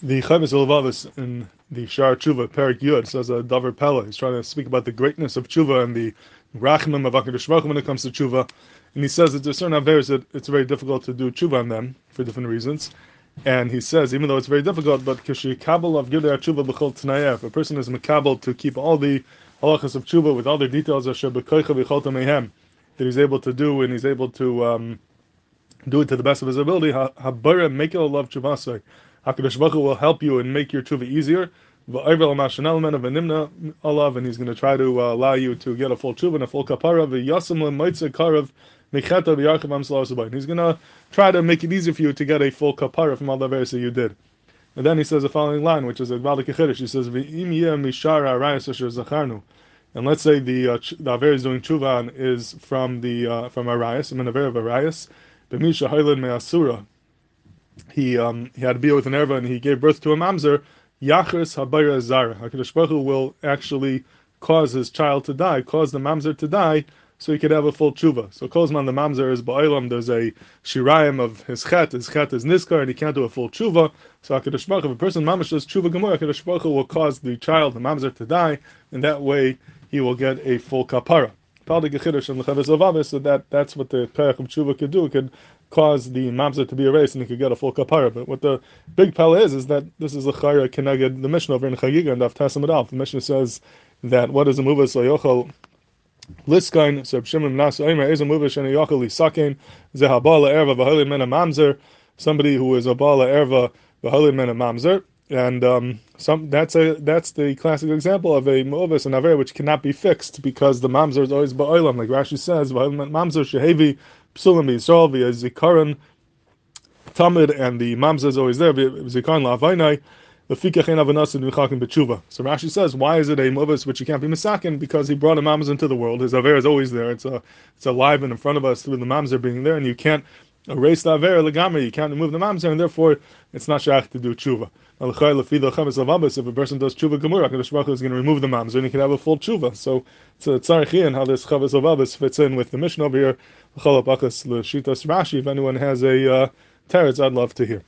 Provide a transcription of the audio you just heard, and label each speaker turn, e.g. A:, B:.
A: The Chovos HaLevavos in the Shar Tshuva, Perik Yud, says a Davar Pella. He's trying to speak about the greatness of Tshuva and the Rachmim of HaKadosh when it comes to Tshuva. And he says that there's certain Averis that it's very difficult to do Tshuva on them for different reasons. And he says, even though it's very difficult, but Kishi Kabul of Gidei Tshuva B'chol Tnayev, a person is Makabal to keep all the halachas of Tshuva with all the details of that he's able to do and he's able to um, do it to the best of his ability. Habara Mekel love Tshuva HaKadosh will help you and make your tshuva easier. And he's going to try to uh, allow you to get a full tshuva and a full kapara. And he's going to try to make it easier for you to get a full kapara from all the various that you did. And then he says the following line, which is a He says, And let's say the uh, the Aver is doing tshuva is from the uh, from Arayas, I'm an Aver of Arayas, B'misha Hailin Me'asura, he um, he had to be with an erva and he gave birth to a mamzer. Yachris habayra zara. Hakadosh Baruch Hu will actually cause his child to die, cause the mamzer to die, so he could have a full tshuva. So Kozman the mamzer is ba'ilam. There's a shirayim of his chet. His chet is niskar, and he can't do a full tshuva. So Hakadosh Baruch if a person mamash does tshuva gemur, Hakadosh Baruch Hu will cause the child, the mamzer, to die, and that way he will get a full kapara. So that that's what the perach of tshuva could do. It could cause the mamzer to be erased and he could get a full kapara. But what the big pella is, is that this is a chayra keneged the Mishnah over in Chagiga and Avtasim. The Mishnah says that what is a muvah so yochel liskain so shimon nas oimer is a muvah sheni yochel lisakein zehabala erva v'halin men mamzer somebody who is a bala erva v'halin men mamzer and um, some that's a that's the classic example of a movis and aver which cannot be fixed because the mamzer is always ba'olam, like Rashi says, mamzer shehevi psulim Yisrael via zikaron tamid, and the mamzer is always there zikaron la'avainai. So Rashi says, why is it a movis which you can't be misakin? Because he brought a mamzer into the world. His aver is always there. It's a, it's alive and in front of us through the mamzer being there, and you can't erase the aver legami. You can't remove the mamzer, and therefore it's not shach to do tshuva. If a person does tshuva gemura, Hakadosh Baruch is going to remove the mamzer and he can have a full tshuva. So it's a tzarich how this Chovos HaLevavos fits in with the Mishnah over here. If anyone has a uh, teretz, I'd love to hear.